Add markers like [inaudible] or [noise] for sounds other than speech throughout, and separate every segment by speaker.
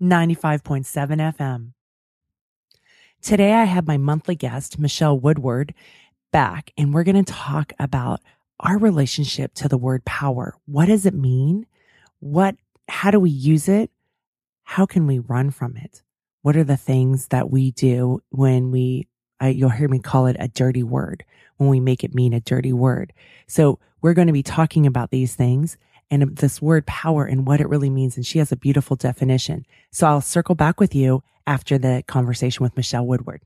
Speaker 1: 95.7 FM. Today, I have my monthly guest, Michele Woodward, back, and we're going to talk about our relationship to the word power. What does it mean? What, how do we use it? How can we run from it? What are the things that we do when we, uh, you'll hear me call it a dirty word, when we make it mean a dirty word. So we're going to be talking about these things and this word power and what it really means. And she has a beautiful definition. So I'll circle back with you after the conversation with Michele Woodward.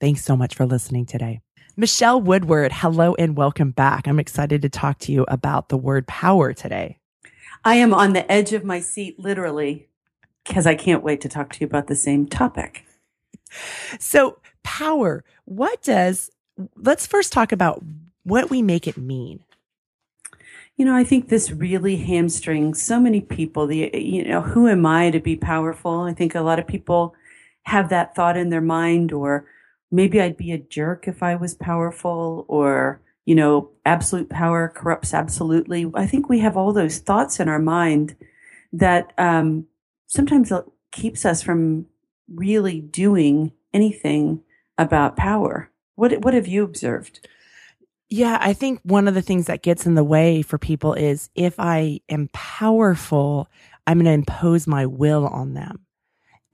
Speaker 1: Thanks so much for listening today. Michele Woodward, hello and welcome back. I'm excited to talk to you about the word power today.
Speaker 2: I am on the edge of my seat, literally, because I can't wait to talk to you about the same topic.
Speaker 1: So, power, what does, let's first talk about what we make it mean.
Speaker 2: You know, I think this really hamstrings so many people. The, you know, who am I to be powerful? I think a lot of people have that thought in their mind, or maybe I'd be a jerk if I was powerful, or, you know, absolute power corrupts absolutely. I think we have all those thoughts in our mind that um, sometimes keeps us from really doing anything about power. What, what have you observed?
Speaker 1: Yeah, I think one of the things that gets in the way for people is if I am powerful, I'm going to impose my will on them.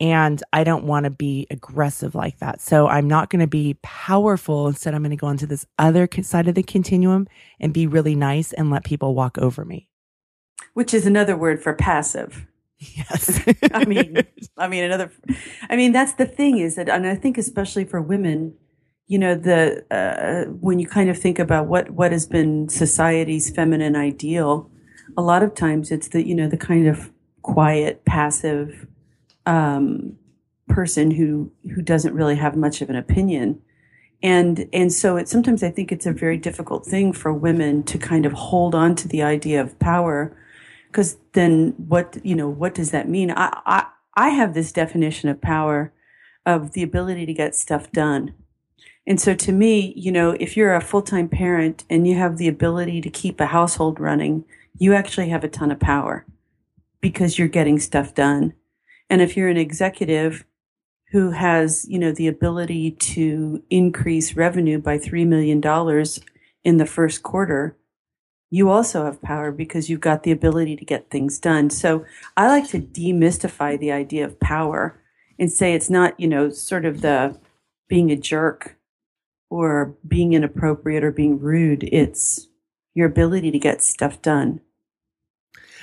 Speaker 1: And I don't want to be aggressive like that. So I'm not going to be powerful. Instead, I'm going to go onto this other side of the continuum and be really nice and let people walk over me.
Speaker 2: Which is another word for passive.
Speaker 1: Yes. [laughs]
Speaker 2: I mean, I mean, another, I mean, that's the thing is that, and I think especially for women, you know the uh, when you kind of think about what what has been society's feminine ideal a lot of times it's the you know the kind of quiet passive um, person who who doesn't really have much of an opinion. And and so it sometimes i think it's a very difficult thing for women to kind of hold on to the idea of power because then what you know what does that mean? I, I i have this definition of power of the ability to get stuff done and so to me, you know, if you're a full-time parent and you have the ability to keep a household running, you actually have a ton of power because you're getting stuff done. And if you're an executive who has, you know, the ability to increase revenue by $3 million in the first quarter, you also have power because you've got the ability to get things done. So I like to demystify the idea of power and say it's not, you know, sort of the being a jerk or being inappropriate or being rude. It's your ability to get stuff done.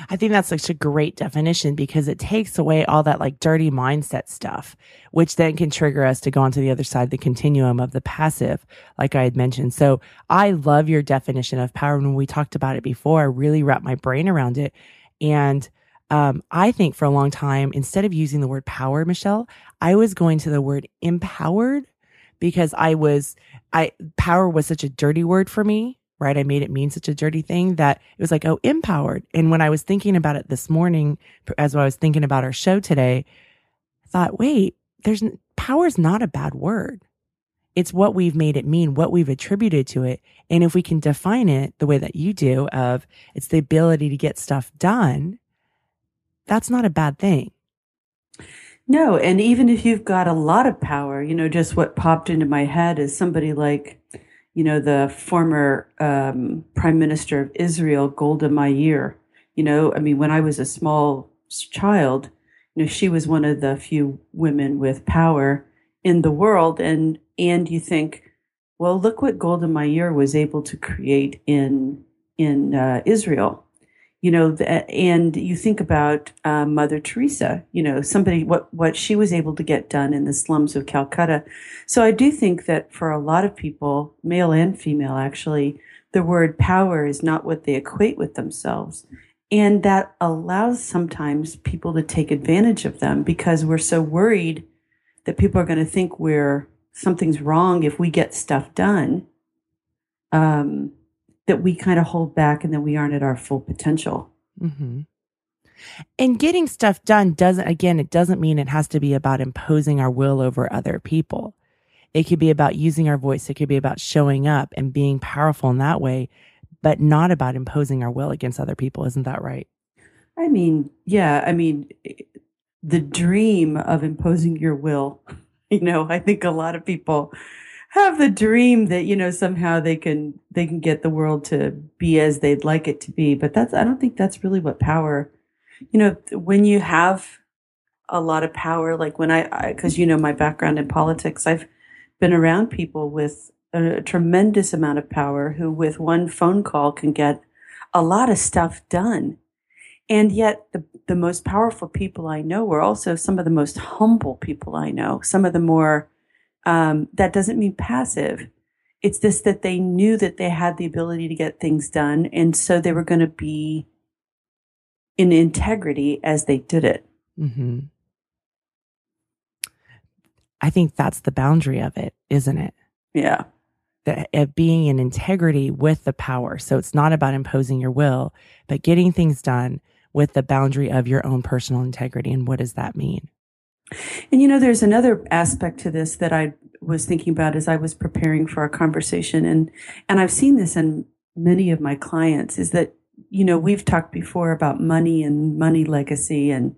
Speaker 1: I think that's such a great definition because it takes away all that like dirty mindset stuff, which then can trigger us to go onto the other side of the continuum of the passive, like I had mentioned. So I love your definition of power. When we talked about it before, I really wrapped my brain around it. And um, I think for a long time, instead of using the word power, Michele, I was going to the word empowered because I was, I, power was such a dirty word for me, right? I made it mean such a dirty thing that it was like, oh, empowered. And when I was thinking about it this morning, as I was thinking about our show today, I thought, wait, there's power is not a bad word. It's what we've made it mean, what we've attributed to it. And if we can define it the way that you do of it's the ability to get stuff done, that's not a bad thing.
Speaker 2: No, and even if you've got a lot of power, you know, just what popped into my head is somebody like, you know, the former um, Prime Minister of Israel, Golda Meir. You know, I mean, when I was a small child, you know, she was one of the few women with power in the world, and and you think, well, look what Golda Meir was able to create in in uh, Israel you know, and you think about uh, Mother Teresa, you know, somebody, what, what she was able to get done in the slums of Calcutta. So I do think that for a lot of people, male and female actually, the word power is not what they equate with themselves. And that allows sometimes people to take advantage of them because we're so worried that people are going to think we're something's wrong if we get stuff done. Um, that we kind of hold back and then we aren't at our full potential.
Speaker 1: Mm-hmm. And getting stuff done doesn't, again, it doesn't mean it has to be about imposing our will over other people. It could be about using our voice. It could be about showing up and being powerful in that way, but not about imposing our will against other people. Isn't that right?
Speaker 2: I mean, yeah. I mean, the dream of imposing your will, [laughs] you know, I think a lot of people have the dream that you know somehow they can they can get the world to be as they'd like it to be. But that's i don't think that's really what power you know when you have a lot of power like when i because you know my background in politics i've been around people with a, a tremendous amount of power who with one phone call can get a lot of stuff done. And yet the, the most powerful people i know are also some of the most humble people i know some of the more um, that doesn't mean passive. It's this that they knew that they had the ability to get things done. And so they were going to be in integrity as they did it.
Speaker 1: Mm-hmm. I think that's the boundary of it, isn't it?
Speaker 2: Yeah.
Speaker 1: That of being in integrity with the power. So it's not about imposing your will, but getting things done with the boundary of your own personal integrity. And what does that mean?
Speaker 2: And you know, there's another aspect to this that I was thinking about as I was preparing for our conversation, and and I've seen this in many of my clients is that you know we've talked before about money and money legacy, and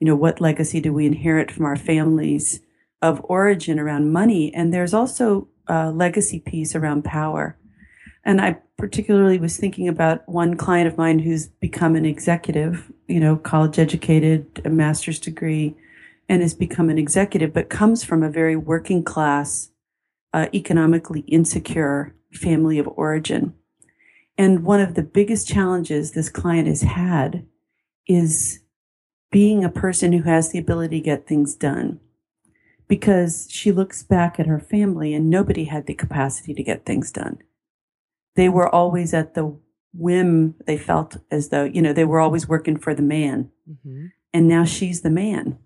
Speaker 2: you know what legacy do we inherit from our families of origin around money, and there's also a legacy piece around power. And I particularly was thinking about one client of mine who's become an executive, you know, college educated, a master's degree and has become an executive, but comes from a very working class, uh, economically insecure family of origin. And one of the biggest challenges this client has had is being a person who has the ability to get things done. Because she looks back at her family and nobody had the capacity to get things done. They were always at the whim, they felt as though, you know, they were always working for the man. Mm-hmm. And now she's the man.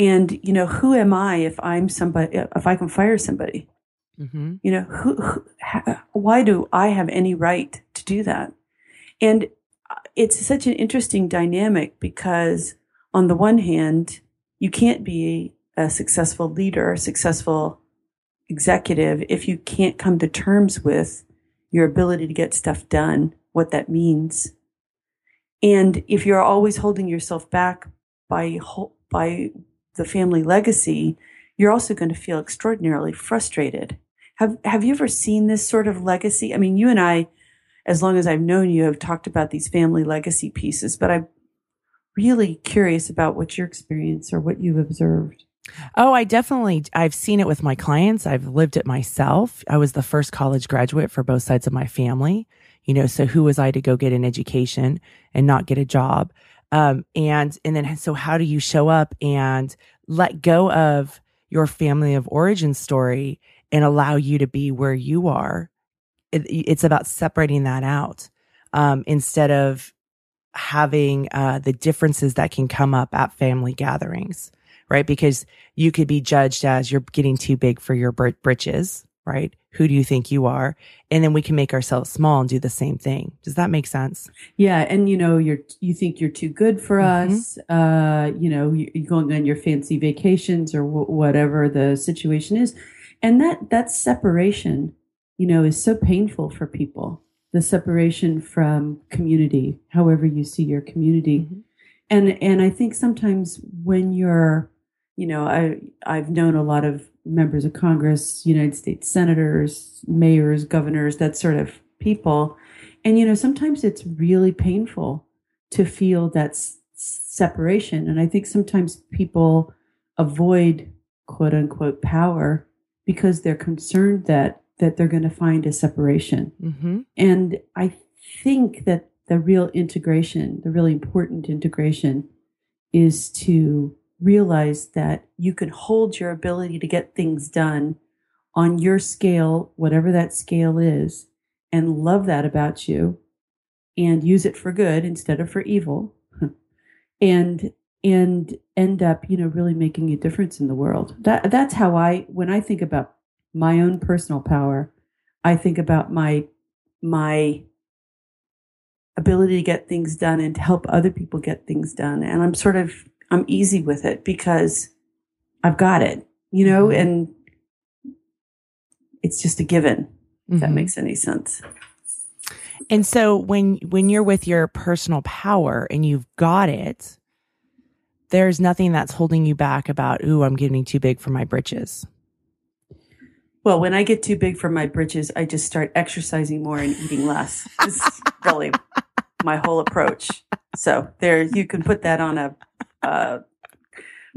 Speaker 2: And, you know, who am I if I'm somebody, if I can fire somebody? Mm-hmm. You know, who, who ha, why do I have any right to do that? And uh, it's such an interesting dynamic because on the one hand, you can't be a successful leader, a successful executive if you can't come to terms with your ability to get stuff done, what that means. And if you're always holding yourself back by, by the family legacy, you're also going to feel extraordinarily frustrated. Have Have you ever seen this sort of legacy? I mean, you and I, as long as I've known you, have talked about these family legacy pieces, but I'm really curious about what your experience or what you've observed.
Speaker 1: Oh, I definitely I've seen it with my clients. I've lived it myself. I was the first college graduate for both sides of my family. You know, so who was I to go get an education and not get a job? Um, and, and then, so how do you show up and let go of your family of origin story and allow you to be where you are? It, it's about separating that out, um, instead of having, uh, the differences that can come up at family gatherings, right? Because you could be judged as you're getting too big for your britches, right? Who do you think you are? And then we can make ourselves small and do the same thing. Does that make sense?
Speaker 2: Yeah. And you know, you're, you think you're too good for mm-hmm. us. Uh, you know, you're going on your fancy vacations or w- whatever the situation is. And that, that separation, you know, is so painful for people. The separation from community, however you see your community. Mm-hmm. And, and I think sometimes when you're, you know, I, I've known a lot of members of Congress, United States senators, mayors, governors, that sort of people. And, you know, sometimes it's really painful to feel that s- separation. And I think sometimes people avoid quote unquote power because they're concerned that that they're going to find a separation. Mm-hmm. And I think that the real integration, the really important integration is to realize that you can hold your ability to get things done on your scale, whatever that scale is, and love that about you. and use it for good instead of for evil [laughs] and and end up you know really making a difference in the world that that's how i when i think about my own personal power i think about my my ability to get things done and to help other people get things done and i'm sort of i'm easy with it because i've got it you know
Speaker 1: Mhm.
Speaker 2: and it's just a given if that
Speaker 1: Mhm.
Speaker 2: makes any sense
Speaker 1: And so when when you're with your personal power and you've got it, there's nothing that's holding you back about, ooh, I'm getting too big for my britches.
Speaker 2: Well, when I get too big for my britches, I just start exercising more and eating less. Is really [laughs] my whole approach. So there, you can put that on a, a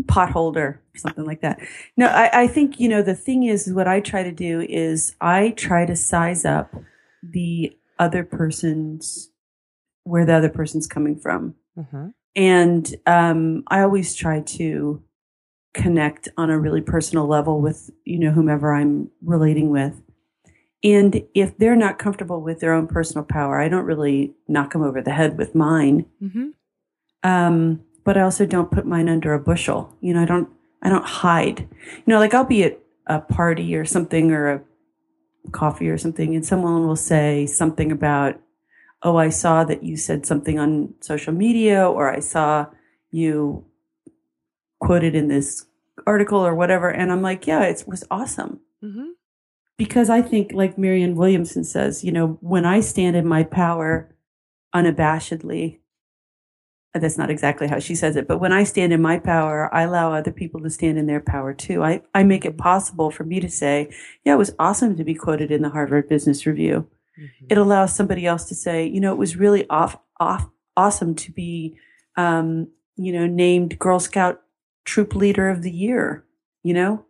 Speaker 2: pot holder or something like that. No, I, I think, you know, the thing is what I try to do is I try to size up the other person's, where the other person's coming from. And um, I always try to connect on a really personal level with, you know, whomever I'm relating with. And if they're not comfortable with their own personal power, I don't really knock them over the head with mine.
Speaker 1: Mm-hmm.
Speaker 2: Um, but I also don't put mine under a bushel. You know, I don't, I don't hide. You know, like I'll be at a party or something or a coffee or something, and someone will say something about, oh, I saw that you said something on social media, or I saw you quoted in this article or whatever. And I'm like, yeah, it was awesome.
Speaker 1: Mm-hmm.
Speaker 2: Because I think, like Marianne Williamson says, you know, when I stand in my power unabashedly, that's not exactly how she says it, but when I stand in my power, I allow other people to stand in their power too. I, I make it possible for me to say, yeah, it was awesome to be quoted in the Harvard Business Review. It allows somebody else to say, you know, it was really off, off, awesome to be, um, you know, named Girl Scout Troop Leader of the Year. You know,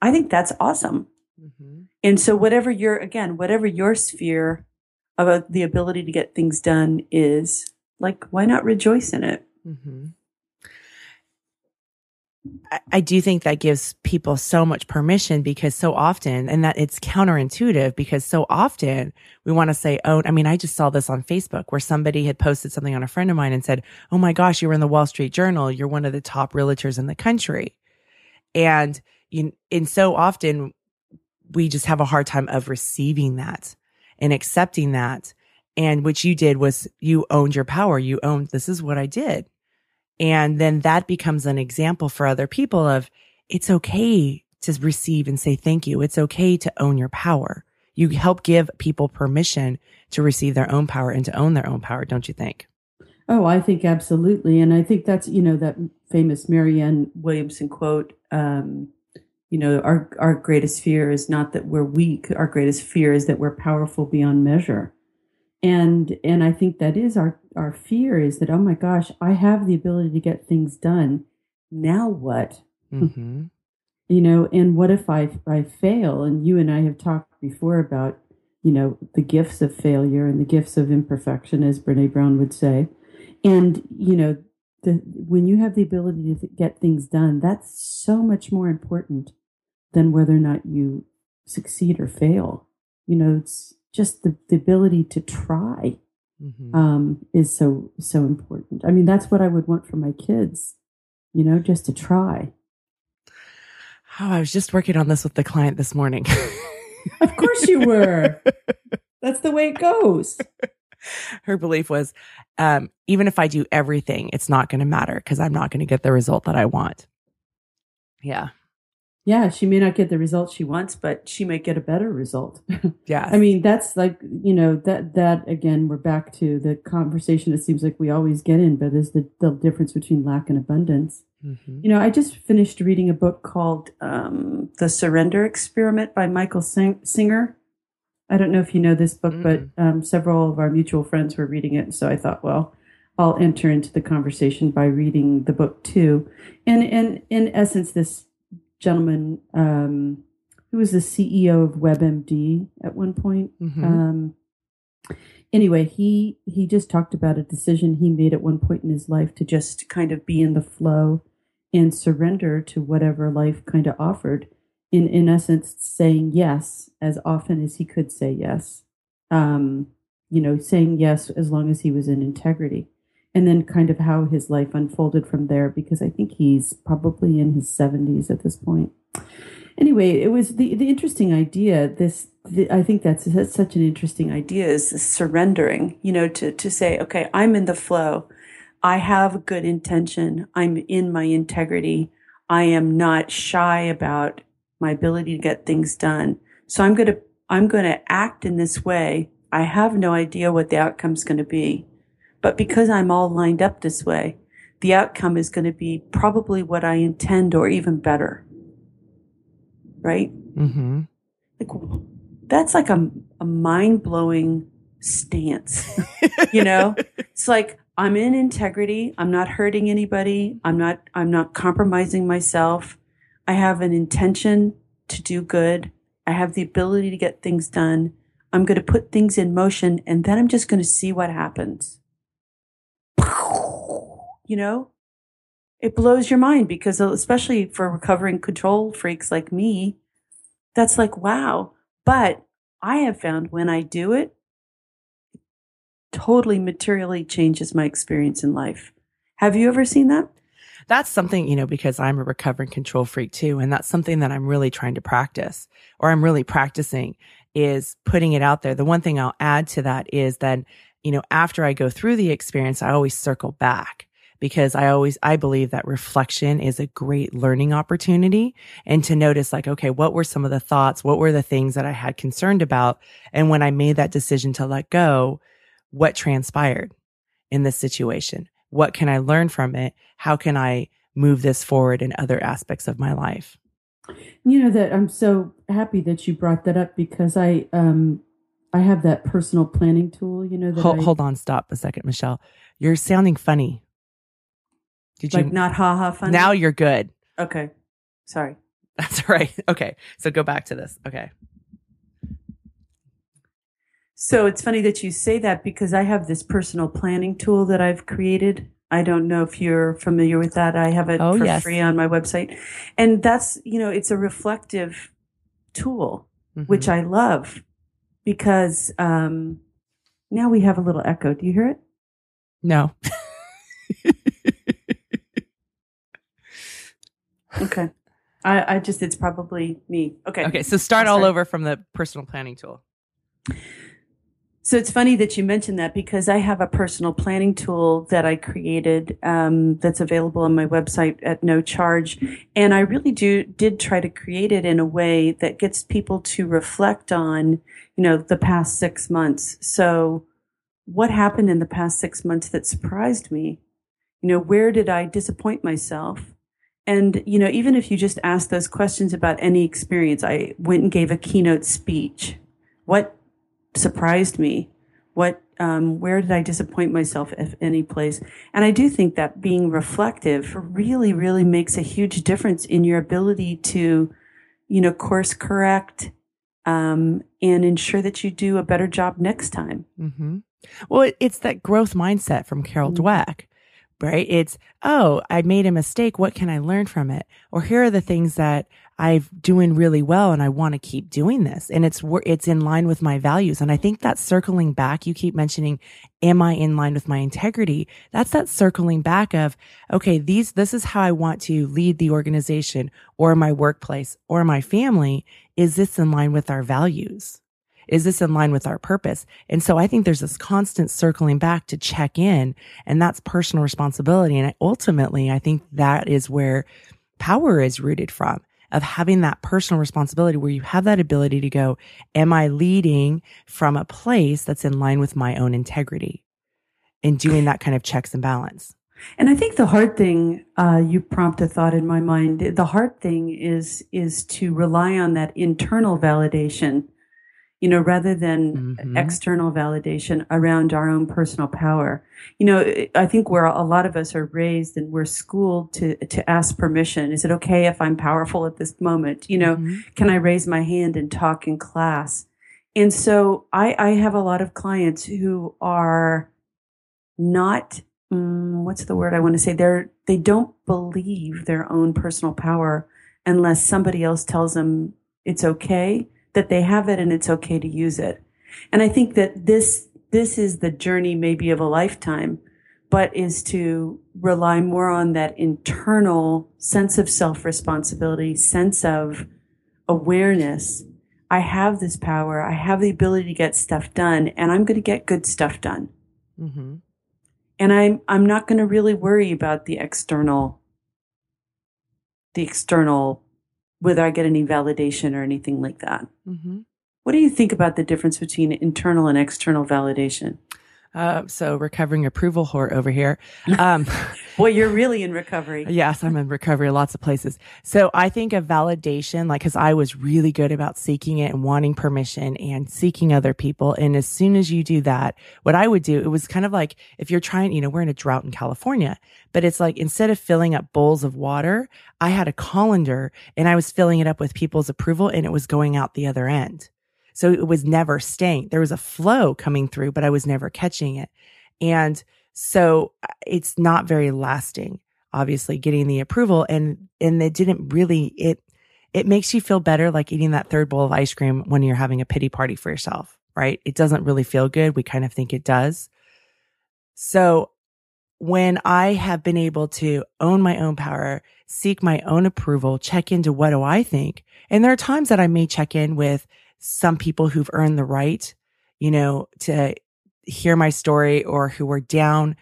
Speaker 2: I think that's awesome.
Speaker 1: Mm-hmm.
Speaker 2: And so, whatever your, again, whatever your sphere of uh, the ability to get things done is, like, why not rejoice in it?
Speaker 1: Mm-hmm. I, I do think that gives people so much permission because so often, and that it's counterintuitive because so often we want to say, Oh, I mean, I just saw this on Facebook where somebody had posted something on a friend of mine and said, Oh my gosh, you were in the Wall Street Journal. You're one of the top realtors in the country. And you, and so often we just have a hard time of receiving that and accepting that. And what you did was you owned your power. You owned, this is what I did. And then that becomes an example for other people of it's okay to receive and say thank you. It's okay to own your power. You help give people permission to receive their own power and to own their own power, don't you think?
Speaker 2: Oh, I think absolutely. And I think that's, you know, that famous Marianne Williamson quote, um, you know, our, our greatest fear is not that we're weak. Our greatest fear is that we're powerful beyond measure. And, and I think that is our, our fear is that, oh my gosh, I have the ability to get things done. Now what?
Speaker 1: Mm-hmm. [laughs]
Speaker 2: you know and what if i i fail and you and i have talked before about you know the gifts of failure and the gifts of imperfection as brene brown would say and you know the when you have the ability to get things done that's so much more important than whether or not you succeed or fail you know it's just the, the ability to try
Speaker 1: Mm-hmm.
Speaker 2: um, is so so important i mean that's what i would want for my kids you know just to try
Speaker 1: Oh, I was just working on this with the client this morning. [laughs]
Speaker 2: Of course you were. That's the way it goes. [laughs]
Speaker 1: Her belief was, um, even if I do everything, it's not going to matter because I'm not going to get the result that I want. Yeah.
Speaker 2: Yeah, she may not get the result she wants, but she might get a better result. [laughs]
Speaker 1: Yeah.
Speaker 2: I mean, that's like, you know, that that again, we're back to the conversation it seems like we always get in, but is the, the difference between lack and abundance.
Speaker 1: Mhm.
Speaker 2: You know, I just finished reading a book called um, The Surrender Experiment by Michael Sing- Singer. I don't know if you know this book, but um, several of our mutual friends were reading it. So I thought, well, I'll enter into the conversation by reading the book too. And, and in essence, this gentleman um, who was the CEO of WebMD at one point.
Speaker 1: Mhm.
Speaker 2: Um, anyway, he he just talked about a decision he made at one point in his life to just kind of be in the flow and surrender to whatever life kind of offered. In in essence, saying yes as often as he could say yes. Um, you know, saying yes as long as he was in integrity. And then kind of how his life unfolded from there, because I think he's probably in his 70s at this point. Anyway, it was the, the interesting idea. This, the, I think that's, that's such an interesting idea is surrendering, you know, to, to say, okay, I'm in the flow. I have a good intention. I'm in my integrity. I am not shy about my ability to get things done. So I'm going to, I'm going to act in this way. I have no idea what the outcome's going to be, but because I'm all lined up this way, the outcome is going to be probably what I intend or even better. Right?
Speaker 1: Mm-hmm.
Speaker 2: Like, that's like a, a mind blowing stance. [laughs] you know, it's like, I'm in integrity. I'm not hurting anybody. I'm not, I'm not compromising myself. I have an intention to do good. I have the ability to get things done. I'm going to put things in motion and then I'm just going to see what happens. You know, it blows your mind because uh, especially for recovering control freaks like me, that's like, wow. But I have found when I do it, totally materially changes my experience in life. Have you ever seen that?
Speaker 1: That's something, you know, because I'm a recovering control freak too. And that's something that I'm really trying to practice or I'm really practicing is putting it out there. The one thing I'll add to that is that, you know, after I go through the experience, I always circle back because I always, I believe that reflection is a great learning opportunity and to notice like, okay, what were some of the thoughts? What were the things that I had concerned about? And when I made that decision to let go, what transpired in this situation? What can I learn from it? How can I move this forward in other aspects of my life?
Speaker 2: You know that I'm so happy that you brought that up because I um I have that personal planning tool, you know that
Speaker 1: hold,
Speaker 2: I,
Speaker 1: hold on, stop a second, Michele. You're sounding funny.
Speaker 2: Did like you not ha ha funny?
Speaker 1: Now you're good.
Speaker 2: Okay. Sorry.
Speaker 1: That's right. [laughs] Okay. So go back to this. Okay.
Speaker 2: So it's funny that you say that because I have this personal planning tool that I've created. I don't know if you're familiar with that. I have it
Speaker 1: oh,
Speaker 2: for
Speaker 1: yes.
Speaker 2: free on my website. And that's, you know, it's a reflective tool, mm-hmm. which I love because um, now we have a little echo. Do you hear it?
Speaker 1: No. [laughs]
Speaker 2: okay. I, I just, it's probably me. Okay.
Speaker 1: Okay. So start all over from the personal planning tool.
Speaker 2: So it's funny that you mentioned that because I have a personal planning tool that I created um, that's available on my website at no charge, and I really do did try to create it in a way that gets people to reflect on, you know, the past six months. So, what happened in the past six months that surprised me? You know, where did I disappoint myself? And you know, even if you just ask those questions about any experience, I went and gave a keynote speech. What surprised me? What, um, where did I disappoint myself, if any place? And I do think that being reflective really, really makes a huge difference in your ability to, you know, course correct, um, and ensure that you do a better job next time.
Speaker 1: Mm-hmm. Well, it's that growth mindset from Carol mm-hmm. Dweck right? It's, oh, I made a mistake. What can I learn from it? Or here are the things that I'm doing really well and I want to keep doing this. And it's, it's in line with my values. And I think that circling back, you keep mentioning, am I in line with my integrity? That's that circling back of, okay, these, this is how I want to lead the organization or my workplace or my family. Is this in line with our values? Is this in line with our purpose? And so I think there's this constant circling back to check in and that's personal responsibility. And ultimately, I think that is where power is rooted from of having that personal responsibility where you have that ability to go, am I leading from a place that's in line with my own integrity and doing that kind of checks and balance?
Speaker 2: And I think the hard thing, uh, you prompt a thought in my mind. The hard thing is is to rely on that internal validation you know, rather than mm-hmm. external validation around our own personal power. You know, I think where a lot of us are raised and we're schooled to, to ask permission. Is it okay if I'm powerful at this moment? You know, mm-hmm. can I raise my hand and talk in class? And so I, I have a lot of clients who are not, um, what's the word I want to say? They're, they don't believe their own personal power unless somebody else tells them it's okay that they have it and it's okay to use it. And I think that this this is the journey maybe of a lifetime, but is to rely more on that internal sense of self responsibility, sense of awareness. I have this power. I have the ability to get stuff done and I'm going to get good stuff done.
Speaker 1: Mm-hmm.
Speaker 2: And I'm, I'm not going to really worry about the external, the external, whether I get any validation or anything like that.
Speaker 1: Mm-hmm.
Speaker 2: What do you think about the difference between internal and external validation?
Speaker 1: Uh, so recovering approval whore over here. Um, [laughs]
Speaker 2: Boy, you're really in recovery.
Speaker 1: yes, I'm in recovery lots of places. So I think of validation, like, cause I was really good about seeking it and wanting permission and seeking other people. And as soon as you do that, what I would do, it was kind of like if you're trying, you know, we're in a drought in California, but it's like instead of filling up bowls of water, I had a colander and I was filling it up with people's approval and it was going out the other end. So it was never staying. There was a flow coming through, but I was never catching it. And so uh, it's not very lasting, obviously getting the approval and, and it didn't really, it, it makes you feel better like eating that third bowl of ice cream when you're having a pity party for yourself, right? It doesn't really feel good. We kind of think it does. So when I have been able to own my own power, seek my own approval, check into what do I think? And there are times that I may check in with some people who've earned the right, you know, to hear my story or who were down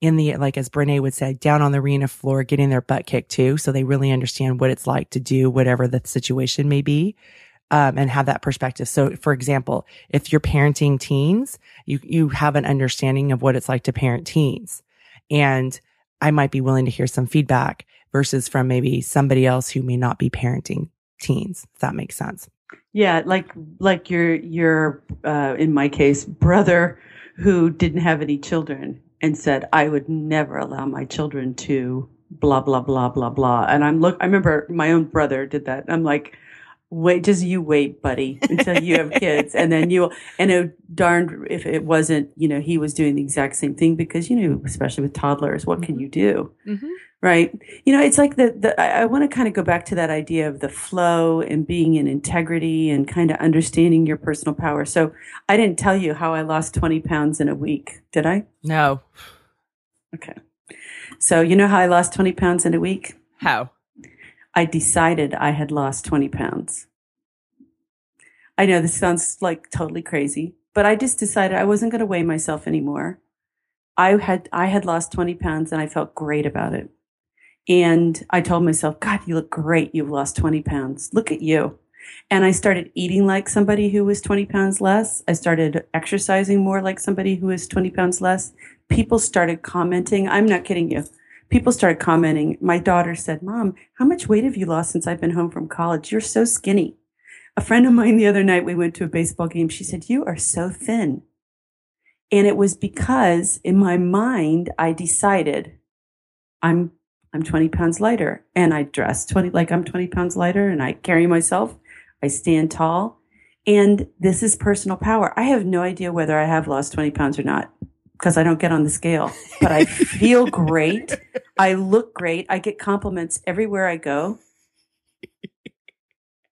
Speaker 1: in the, like as Brené would say, down on the arena floor, getting their butt kicked too. So they really understand what it's like to do whatever the situation may be. Um, and have that perspective. So, for example, if you're parenting teens, you, you have an understanding of what it's like to parent teens. And I might be willing to hear some feedback versus from maybe somebody else who may not be parenting teens, if that makes sense.
Speaker 2: Yeah, like like your your uh, in my case brother who didn't have any children and said I would never allow my children to blah blah blah blah blah. And I'm look. I remember my own brother did that. I'm like, wait, just you wait, buddy, until you have kids, and then you and it darned if it wasn't. You know, he was doing the exact same thing because you know, especially with toddlers, what can you do?
Speaker 1: Mm-hmm.
Speaker 2: Right. You know, it's like the, the I, I want to kind of go back to that idea of the flow and being in integrity and kind of understanding your personal power. So I didn't tell you how I lost 20 pounds in a week, did I?
Speaker 1: No.
Speaker 2: Okay. So you know how I lost 20 pounds in a week?
Speaker 1: How?
Speaker 2: I decided I had lost 20 pounds. I know this sounds like totally crazy, but I just decided I wasn't going to weigh myself anymore. I had, I had lost 20 pounds and I felt great about it. And I told myself, God, you look great. You've lost 20 pounds. Look at you. And I started eating like somebody who was 20 pounds less. I started exercising more like somebody who was 20 pounds less. People started commenting. I'm not kidding you. People started commenting. My daughter said, Mom, how much weight have you lost since I've been home from college? You're so skinny. A friend of mine the other night, we went to a baseball game. She said, You are so thin. And it was because in my mind, I decided I'm I'm 20 pounds lighter and I dress 20 like I'm 20 pounds lighter and I carry myself. I stand tall. And this is personal power. I have no idea whether I have lost 20 pounds or not because I don't get on the scale, but I feel great. I look great. I get compliments everywhere I go.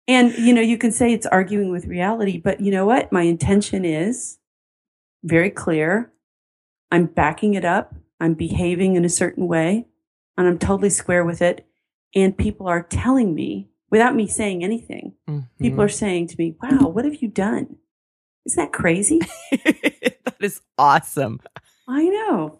Speaker 2: And, you know, you can say it's arguing with reality, but you know what? My intention is very clear. I'm backing it up. I'm behaving in a certain way and I'm totally square with it. And people are telling me without me saying anything,
Speaker 1: Mm-hmm.
Speaker 2: people are saying to me, wow, what have you done? Isn't that crazy? [laughs]
Speaker 1: that is awesome.
Speaker 2: I know.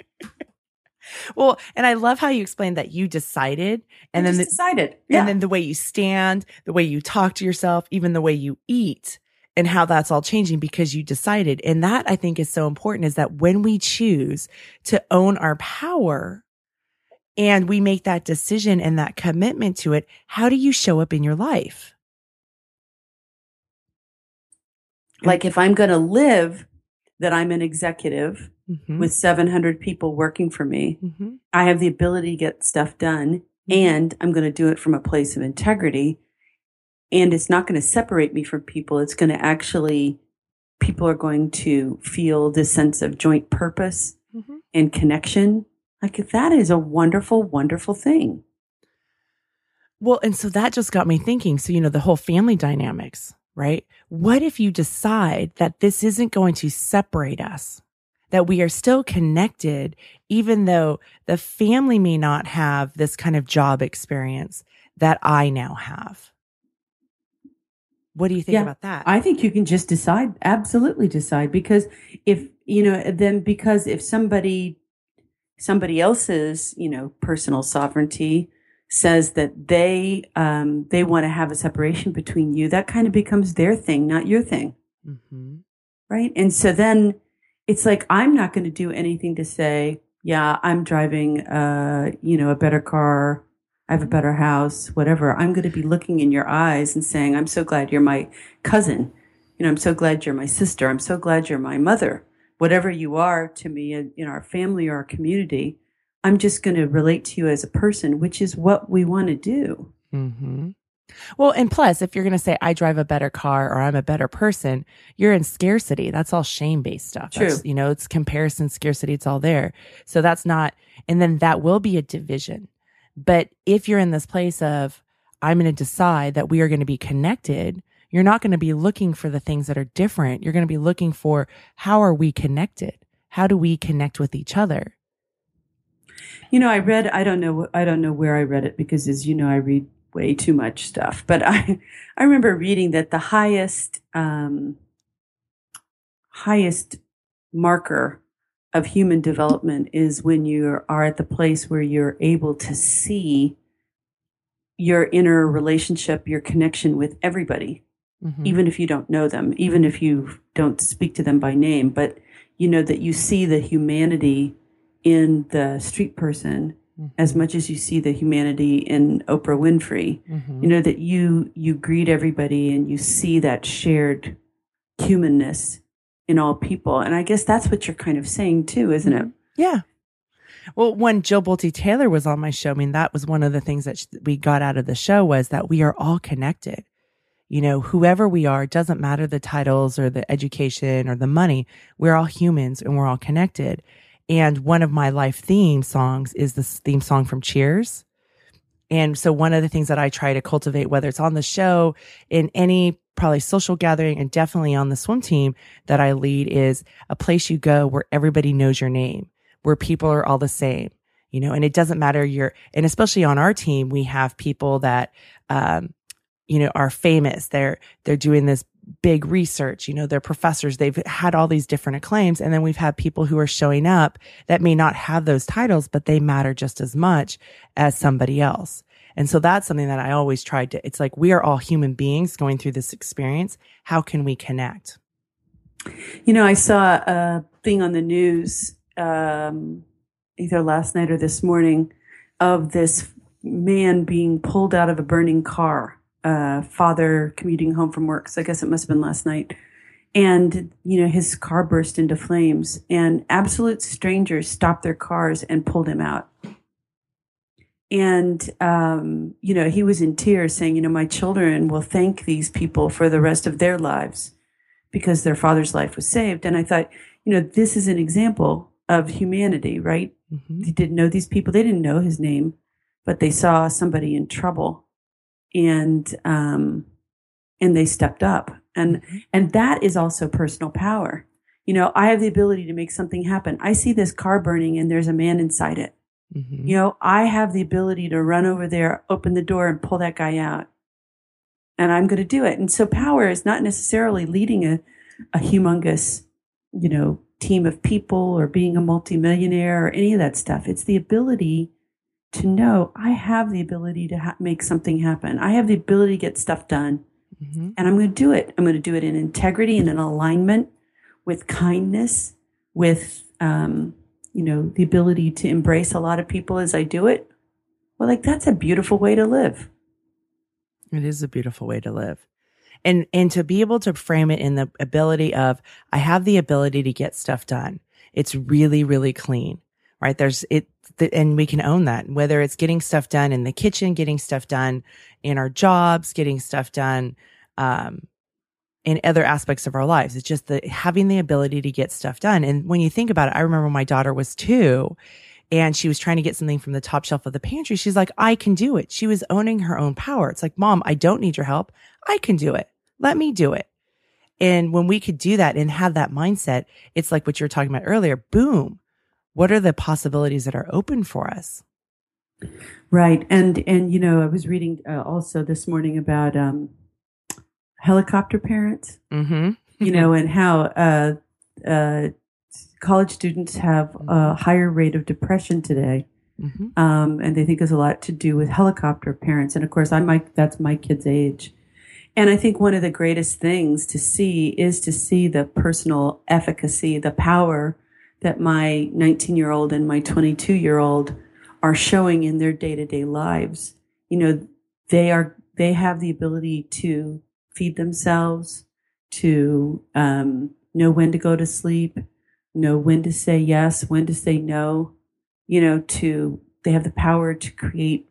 Speaker 1: Well, and I love how you explained that you decided and
Speaker 2: I
Speaker 1: then the,
Speaker 2: decided. Yeah.
Speaker 1: and then the way you stand, the way you talk to yourself, even the way you eat and how that's all changing because you decided. And that I think is so important is that when we choose to own our power and we make that decision and that commitment to it, how do you show up in your life?
Speaker 2: like if I'm going to live that I'm an executive
Speaker 1: Mhm.
Speaker 2: with 700 people working for me,
Speaker 1: Mhm.
Speaker 2: I have the ability to get stuff done and I'm going to do it from a place of integrity. And it's not going to separate me from people. It's going to actually, people are going to feel this sense of joint purpose
Speaker 1: Mhm.
Speaker 2: and connection. Like that is a wonderful, wonderful thing.
Speaker 1: Well, and so that just got me thinking. So, you know, the whole family dynamics, right? What if you decide that this isn't going to separate us? that we are still connected, even though the family may not have this kind of job experience that I now have. What do you think
Speaker 2: Yeah,
Speaker 1: about that?
Speaker 2: I think you can just decide, absolutely decide, because if you know, then because if somebody, somebody else's, you know, personal sovereignty says that they um, they want to have a separation between you, that kind of becomes their thing, not your thing,
Speaker 1: hmm
Speaker 2: right? And so then it's like I'm not going to do anything to say, yeah, I'm driving, uh, you know, a better car. I have a better house, whatever. I'm going to be looking in your eyes and saying, I'm so glad you're my cousin. You know, I'm so glad you're my sister. I'm so glad you're my mother. Whatever you are to me in, in our family or our community, I'm just going to relate to you as a person, which is what we want to do.
Speaker 1: hmm Well, and plus, if you're going to say, I drive a better car or I'm a better person, you're in scarcity. That's all shame based stuff. That's,
Speaker 2: True.
Speaker 1: you know, it's comparison, scarcity, it's all there. So that's not, and then that will be a division. But if you're in this place of, I'm going to decide that we are going to be connected, you're not going to be looking for the things that are different. You're going to be looking for how are we connected? How do we connect with each other?
Speaker 2: You know, I read, I don't know, I don't know where I read it because as you know, I read way too much stuff, but I, [laughs] I remember reading that the highest, um, highest marker of human development is when you are at the place where you're able to see your inner relationship, your connection with everybody
Speaker 1: Mhm.
Speaker 2: even if you don't know them, even if you don't speak to them by name, but you know that you see the humanity in the street person as much as you see the humanity in Oprah Winfrey.
Speaker 1: Mhm.
Speaker 2: You know that you you greet everybody and you see that shared humanness in all people. And I guess that's what you're kind of saying too, isn't it?
Speaker 1: Yeah. Well, when Jill Bolte Taylor was on my show, I mean, that was one of the things that we got out of the show was that we are all connected. You know, whoever we are, doesn't matter the titles or the education or the money. We're all humans and we're all connected. And one of my life theme songs is this theme song from Cheers. And so one of the things that I try to cultivate, whether it's on the show, in any probably social gathering, and definitely on the swim team that I lead, is a place you go where everybody knows your name, where people are all the same, you know, and it doesn't matter your, and especially on our team, we have people that, um, you know, are famous. They're, they're doing this big research. You know, they're professors. They've had all these different acclaims. And then we've had people who are showing up that may not have those titles, but they matter just as much as somebody else. And so that's something that I always tried to, it's like we are all human beings going through this experience. How can we connect?
Speaker 2: You know, I saw a thing on the news um, either last night or this morning of this man being pulled out of a burning car, uh, father commuting home from work. So I guess it must have been last night. And, you know, his car burst into flames and absolute strangers stopped their cars and pulled him out. And, um, you know, he was in tears saying, you know, my children will thank these people for the rest of their lives because their father's life was saved. And I thought, you know, this is an example of humanity, right?
Speaker 1: hmm
Speaker 2: They didn't know these people. They didn't know his name, but they saw somebody in trouble and, um, and they stepped up. And, and that is also personal power. You know, I have the ability to make something happen. I see this car burning and there's a man inside it.
Speaker 1: hmm
Speaker 2: You know, I have the ability to run over there, open the door and pull that guy out. And I'm going to do it. And so power is not necessarily leading a, a humongous, you know, team of people or being a multimillionaire or any of that stuff. It's the ability to know I have the ability to ha- make something happen. I have the ability to get stuff done
Speaker 1: hmm
Speaker 2: and I'm going to do it. I'm going to do it in integrity and in alignment with kindness, with, um, you know, the ability to embrace a lot of people as I do it. Well, like that's a beautiful way to live.
Speaker 1: It is a beautiful way to live. And and to be able to frame it in the ability of I have the ability to get stuff done. It's really really clean. Right? There's it and we can own that. Whether it's getting stuff done in the kitchen, getting stuff done in our jobs, getting stuff done um in other aspects of our lives. It's just the having the ability to get stuff done. And when you think about it, I remember my daughter was 2 and she was trying to get something from the top shelf of the pantry. She's like, I can do it. She was owning her own power. It's like, mom, I don't need your help. I can do it. Let me do it. And when we could do that and have that mindset, it's like what you were talking about earlier. Boom. What are the possibilities that are open for us?
Speaker 2: Right. And, and, you know, I was reading uh, also this morning about, um, helicopter parents,
Speaker 1: Mm-hmm.
Speaker 2: you know, and how, uh, uh, college students have a higher rate of depression today.
Speaker 1: Mm-hmm.
Speaker 2: Um, and they think there's a lot to do with helicopter parents. And of course, I'm my, that's my kid's age. And I think one of the greatest things to see is to see the personal efficacy, the power that my 19 year old and my 22 year old are showing in their day to day lives. You know, they are, they have the ability to feed themselves, to um, know when to go to sleep, know when to say yes, when to say no, you know, to, they have the power to create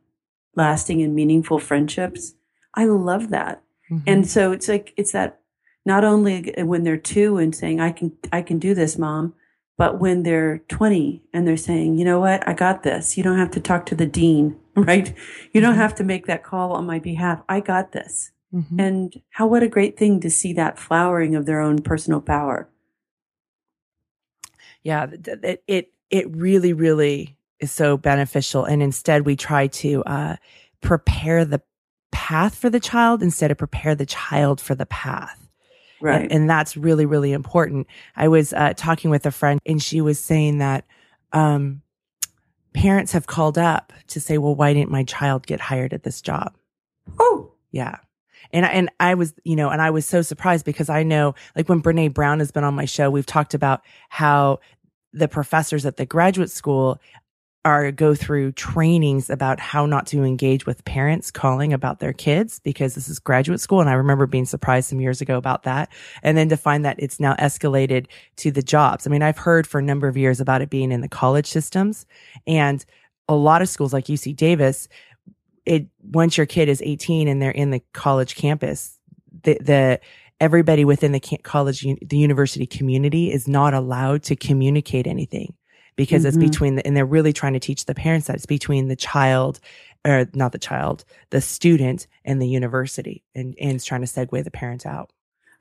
Speaker 2: lasting and meaningful friendships. I love that.
Speaker 1: Mm-hmm.
Speaker 2: And so it's like, it's that not only when they're two and saying, I can, I can do this, mom, but when they're 20 and they're saying, you know what, I got this. You don't have to talk to the dean, [laughs] right? You don't have to make that call on my behalf. I got this.
Speaker 1: Mhm.
Speaker 2: And how, what a great thing to see that flowering of their own personal power.
Speaker 1: yeah it, it it really really is so beneficial and instead we try to uh prepare the path for the child instead of prepare the child for the path
Speaker 2: Right.
Speaker 1: And, and that's really, really important. I was uh, talking with a friend and she was saying that um, parents have called up to say, well, why didn't my child get hired at this job?
Speaker 2: oh,
Speaker 1: Yeah. And, I- and I was, you know, and I was so surprised because I know, like when Brené Brown has been on my show, we've talked about how the professors at the graduate school are go through trainings about how not to engage with parents calling about their kids because this is graduate school. And I remember being surprised some years ago about that. And then to find that it's now escalated to the jobs. I mean, I've heard for a number of years about it being in the college systems and a lot of schools like UC Davis, it, once your kid is 18 and they're in the college campus, the, the, everybody within the college, the university community is not allowed to communicate anything because it's
Speaker 2: Mhm.
Speaker 1: between the, and they're really trying to teach the parents that it's between the child or not the child, the student and the university and, and it's trying to segue the parents out.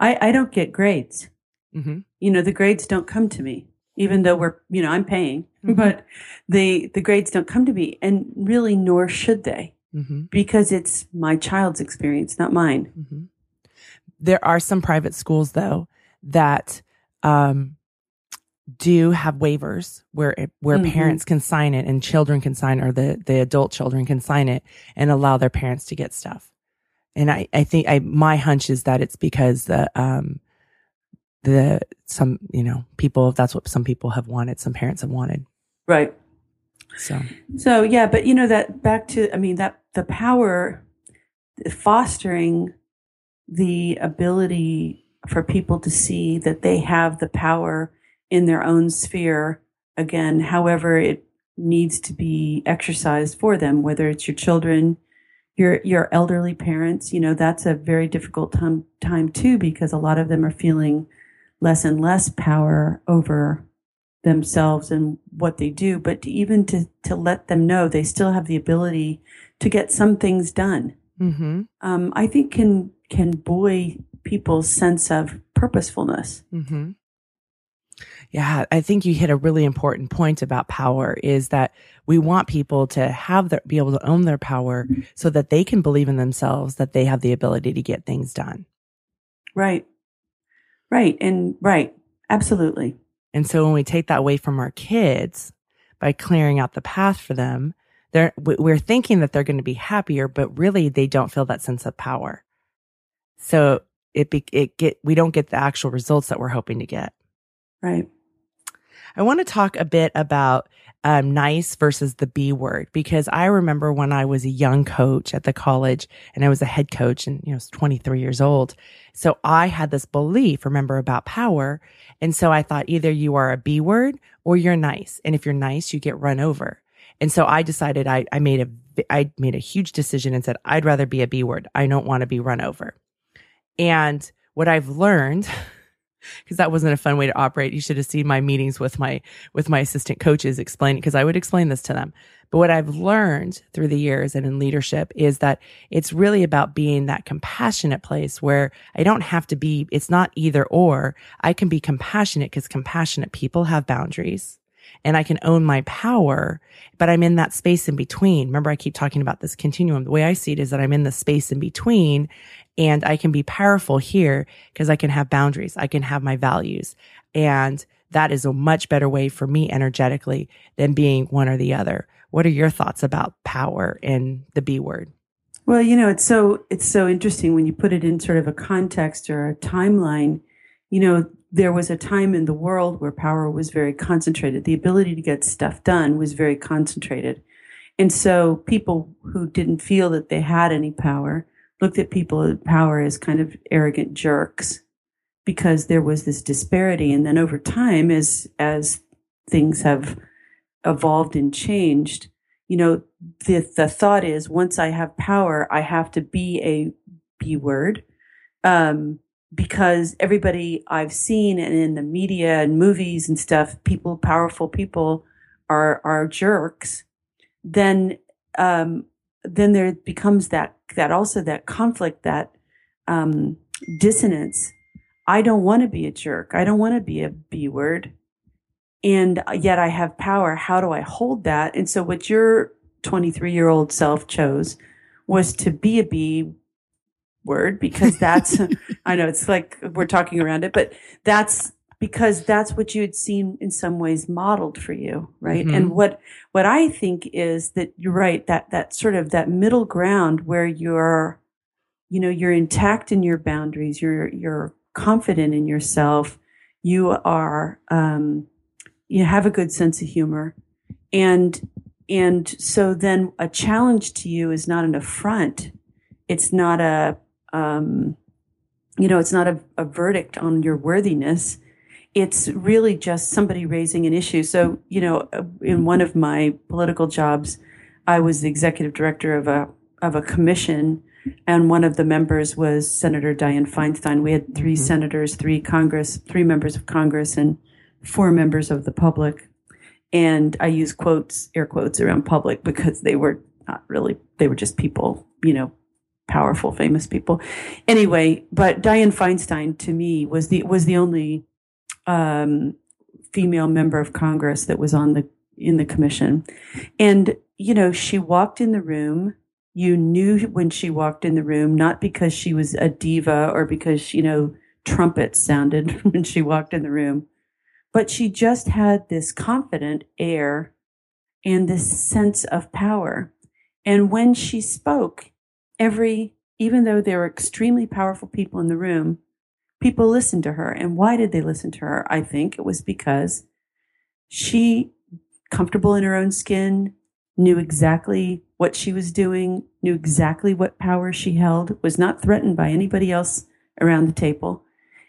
Speaker 2: I, I don't get grades.
Speaker 1: Mm-hmm.
Speaker 2: You know, the grades don't come to me, even though we're, you know, I'm paying,
Speaker 1: Mhm.
Speaker 2: but the, the grades don't come to me and really nor should they
Speaker 1: Mm-hmm.
Speaker 2: because it's my child's experience, not mine.
Speaker 1: Mm-hmm. There are some private schools though that, um, do have waivers where it, where
Speaker 2: Mhm.
Speaker 1: parents can sign it and children can sign or the the adult children can sign it and allow their parents to get stuff. And I I think I my hunch is that it's because the um the some you know people that's what some people have wanted some parents have wanted
Speaker 2: Right.
Speaker 1: so
Speaker 2: So yeah, but you know that back to I mean that the power fostering the ability for people to see that they have the power in their own sphere again however it needs to be exercised for them whether it's your children your your elderly parents you know that's a very difficult time time too because a lot of them are feeling less and less power over themselves and what they do, but to even to, to let them know they still have the ability to get some things done,
Speaker 1: mm-hmm,
Speaker 2: um, I think can can buoy people's sense of purposefulness.
Speaker 1: mm-hmm. Yeah i think you hit a really important point about power is that we want people to have their be able to own their power so that they can believe in themselves that they have the ability to get things done
Speaker 2: Right. Right. And right. Absolutely.
Speaker 1: And so when we take that away from our kids by clearing out the path for them, they're, we- we're thinking that they're going to be happier, but really they don't feel that sense of power. So it, be, it get, we don't get the actual results that we're hoping to get.
Speaker 2: Right.
Speaker 1: I want to talk a bit about um, nice versus the B word because I remember when I was a young coach at the college and I was a head coach and you know I was 23 years old. So I had this belief, remember, about power, and so I thought either you are a B word or you're nice, and if you're nice, you get run over. And so I decided I I made a I made a huge decision and said I'd rather be a B word. I don't want to be run over. And what I've learned [laughs] because that wasn't a fun way to operate. You should have seen my meetings with my with my assistant coaches explaining because I would explain this to them. But what I've learned through the years and in leadership is that it's really about being that compassionate place where I don't have to be, it's not either or. I can be compassionate because compassionate people have boundaries and I can own my power, but I'm in that space in between. Remember, I keep talking about this continuum. The way I see it is that I'm in the space in between and I can be powerful here because I can have boundaries. I can have my values. And that is a much better way for me energetically than being one or the other. What are your thoughts about power and the B word?
Speaker 2: Well, you know, it's so it's so interesting when you put it in sort of a context or a timeline. You know, there was a time in the world where power was very concentrated. The ability to get stuff done was very concentrated. And so people who didn't feel that they had any power looked at people in power as kind of arrogant jerks because there was this disparity. And then over time, as, as things have evolved and changed, you know, the, the thought is once I have power, I have to be a B word. Um, because everybody I've seen and in the media and movies and stuff, people, powerful people are, are jerks. Then, um, then there becomes that that also that conflict, that um, dissonance. I don't want to be a jerk. I don't want to be a B word. And yet I have power. How do I hold that? And so what your 23 year old self chose was to be a B word because that's, [laughs] I know it's like we're talking around it, but that's because that's what you had seen in some ways modeled for you right? Mm-hmm. and what what i think is that you're right that that sort of that middle ground where you're you know you're intact in your boundaries you're you're confident in yourself you are um you have a good sense of humor. And and so then a challenge to you is not an affront. It's not a um you know it's not a, a verdict on your worthiness it's really just somebody raising an issue. So, you know, in one of my political jobs, I was the executive director of a of a commission, and one of the members was Senator Dianne Feinstein. We had 3 mm-hmm. senators, three Congress, three members of Congress, and four members of the public. And I use quotes, air quotes around public because they were not really, they were just people, you know, powerful, famous people. Anyway, but Dianne Feinstein to me was the was the only um, female member of Congress that was on the in the commission, and you know she walked in the room. You knew when she walked in the room, not because she was a diva or because you know trumpets sounded [laughs] when she walked in the room, but she just had this confident air and this sense of power. And when she spoke, every even though there were extremely powerful people in the room, people listened to her. And why did they listen to her? I think it was because she, comfortable in her own skin, knew exactly what she was doing, knew exactly what power she held, was not threatened by anybody else around the table.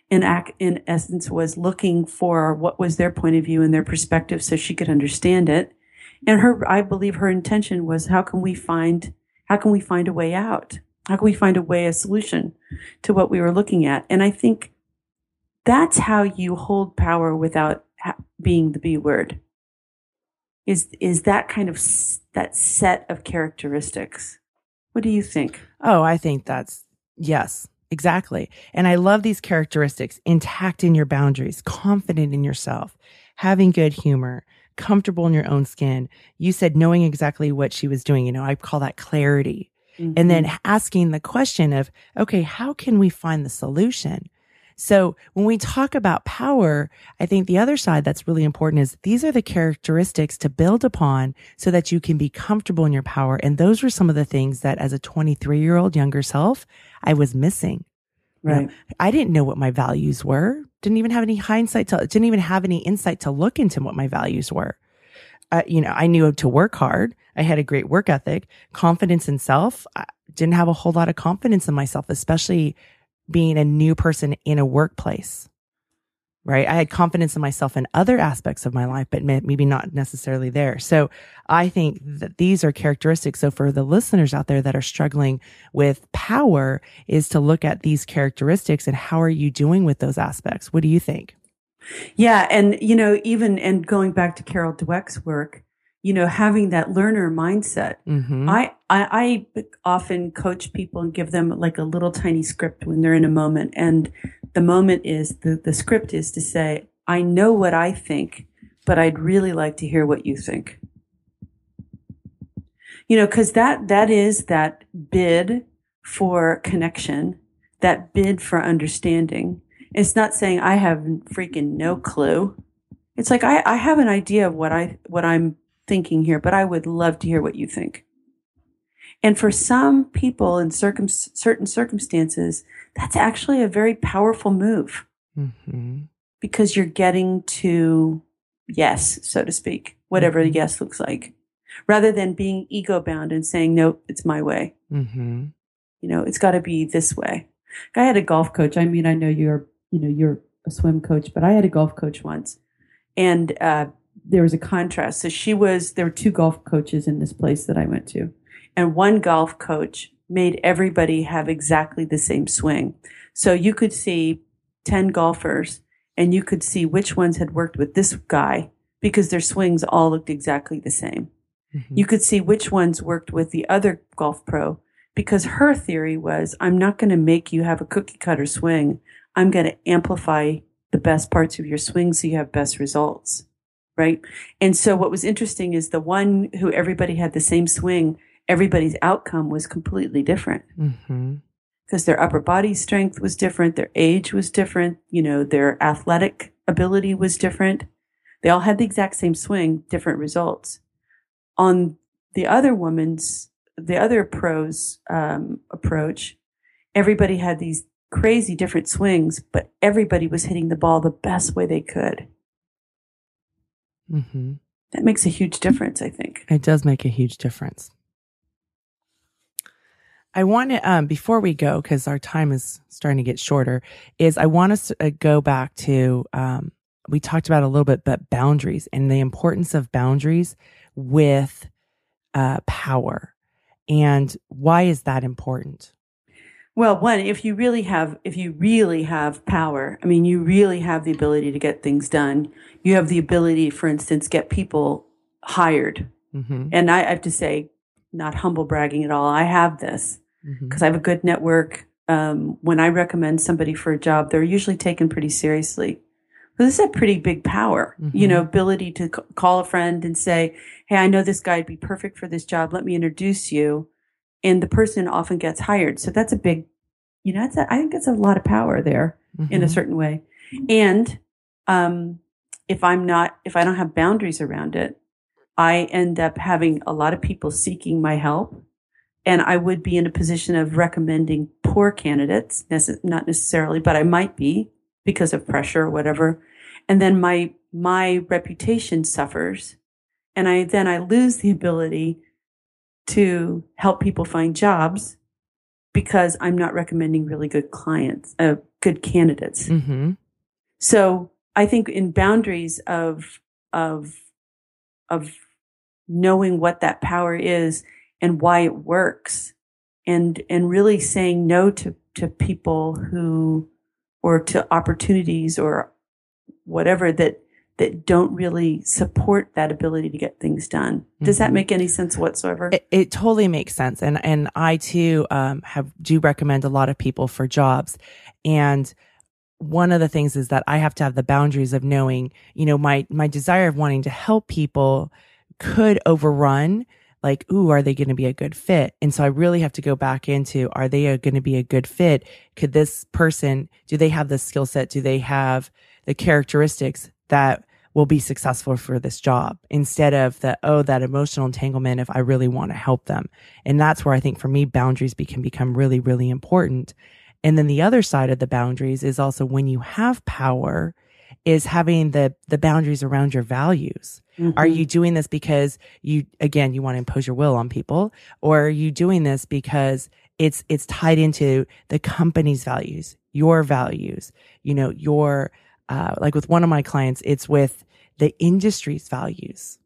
Speaker 2: In, act, in essence, was looking for what was their point of view and their perspective so she could understand it. And her, I believe her intention was, how can we find, how can we find a way out? How can we find a way, a solution to what we were looking at? And I think that's how you hold power without ha- being the B word. Is is that kind of s- that set of characteristics? What do you think?
Speaker 1: Oh, I think that's yes, exactly. And I love these characteristics: intact in your boundaries, confident in yourself, having good humor, comfortable in your own skin. You said knowing exactly what she was doing. You know, I call that clarity Mm-hmm. And then asking the question of, okay, how can we find the solution? So when we talk about power, I think the other side that's really important is these are the characteristics to build upon so that you can be comfortable in your power. And those were some of the things that as a 23 year old younger self, I was missing.
Speaker 2: Right.
Speaker 1: You know, I didn't know what my values were. Didn't even have any hindsight to, didn't even have any insight to look into what my values were uh, you know, I knew to work hard. I had a great work ethic, confidence in self. I didn't have a whole lot of confidence in myself, especially being a new person in a workplace. right? I had confidence in myself in other aspects of my life, but maybe not necessarily there. So I think that these are characteristics. So for the listeners out there that are struggling with power is to look at these characteristics and how are you doing with those aspects? What do you think?
Speaker 2: Yeah. And, you know, even, and going back to Carol Dweck's work, you know, having that learner mindset. Mm-hmm. I, I, I often coach people and give them like a little tiny script when they're in a moment. And the moment is the, the script is to say, I know what I think, but I'd really like to hear what you think. You know, cause that, that is that bid for connection, that bid for understanding. It's not saying I have freaking no clue. It's like I, I have an idea of what I what I'm thinking here, but I would love to hear what you think. And for some people in circum- certain circumstances, that's actually a very powerful move mm-hmm. because you're getting to yes, so to speak, whatever mm-hmm. yes looks like, rather than being ego bound and saying, nope, it's my way. Mm-hmm. You know, it's got to be this way. I had a golf coach. I mean, I know you're, you know, you're a swim coach, but I had a golf coach once and, uh, there was a contrast. So she was, there were two golf coaches in this place that I went to. And one golf coach made everybody have exactly the same swing. So you could see 10 golfers and you could see which ones had worked with this guy because their swings all looked exactly the same. Mm-hmm. You could see which ones worked with the other golf pro because her theory was, I'm not going to make you have a cookie cutter swing. I'm going to amplify the best parts of your swing so you have best results right? And so what was interesting is the one who everybody had the same swing, everybody's outcome was completely different. Mm-hmm. Because their upper body strength was different, their age was different, you know, their athletic ability was different. They all had the exact same swing, different results. On the other woman's, the other pros um, approach, everybody had these crazy different swings, but everybody was hitting the ball the best way they could. Mm-hmm. That makes a huge difference, I think.
Speaker 1: It does make a huge difference. I want to, um, before we go, because our time is starting to get shorter, is I want us to uh, go back to, um, we talked about a little bit, but boundaries and the importance of boundaries with uh, power. And why is that important?
Speaker 2: Well, one, if you really have, if you really have power, I mean, you really have the ability to get things done. You have the ability, for instance, get people hired. Mm-hmm. And I, have to say, not humble bragging at all. I have this because mm-hmm. I have a good network. Um, when I recommend somebody for a job, they're usually taken pretty seriously. But this is a pretty big power, mm-hmm. you know, ability to c- call a friend and say, Hey, I know this guy would be perfect for this job. Let me introduce you and the person often gets hired. So that's a big, you know, that's a, I think that's a lot of power there mm-hmm. in a mm-hmm. certain way. And, um, if I'm not, if I don't have boundaries around it, I end up having a lot of people seeking my help. And I would be in a position of recommending poor candidates, not necessarily, but I might be because of pressure or whatever. And then my, my reputation suffers. And I, then I lose the ability to help people find jobs because I'm not recommending really good clients, uh, good candidates. Mm-hmm. So I think in boundaries of, of, of knowing what that power is and why it works and, and really saying no to, to people who, or to opportunities or whatever that that don't really support that ability to get things done. Does mm-hmm. that make any sense whatsoever?
Speaker 1: It, it, totally makes sense. And, and I too, um, have, do recommend a lot of people for jobs. And one of the things is that I have to have the boundaries of knowing, you know, my, my desire of wanting to help people could overrun like, ooh, are they going to be a good fit? And so I really have to go back into, are they going to be a good fit? Could this person, do they have the skill set? Do they have the characteristics that will be successful for this job instead of the, oh, that emotional entanglement if I really want to help them. And that's where I think for me, boundaries be, can become really, really important. And then the other side of the boundaries is also when you have power is having the, the boundaries around your values. Mm-hmm. Are you doing this because you, again, you want to impose your will on people or are you doing this because it's, it's tied into the company's values, your values, you know, your, uh, like with one of my clients, it's with the industry's values.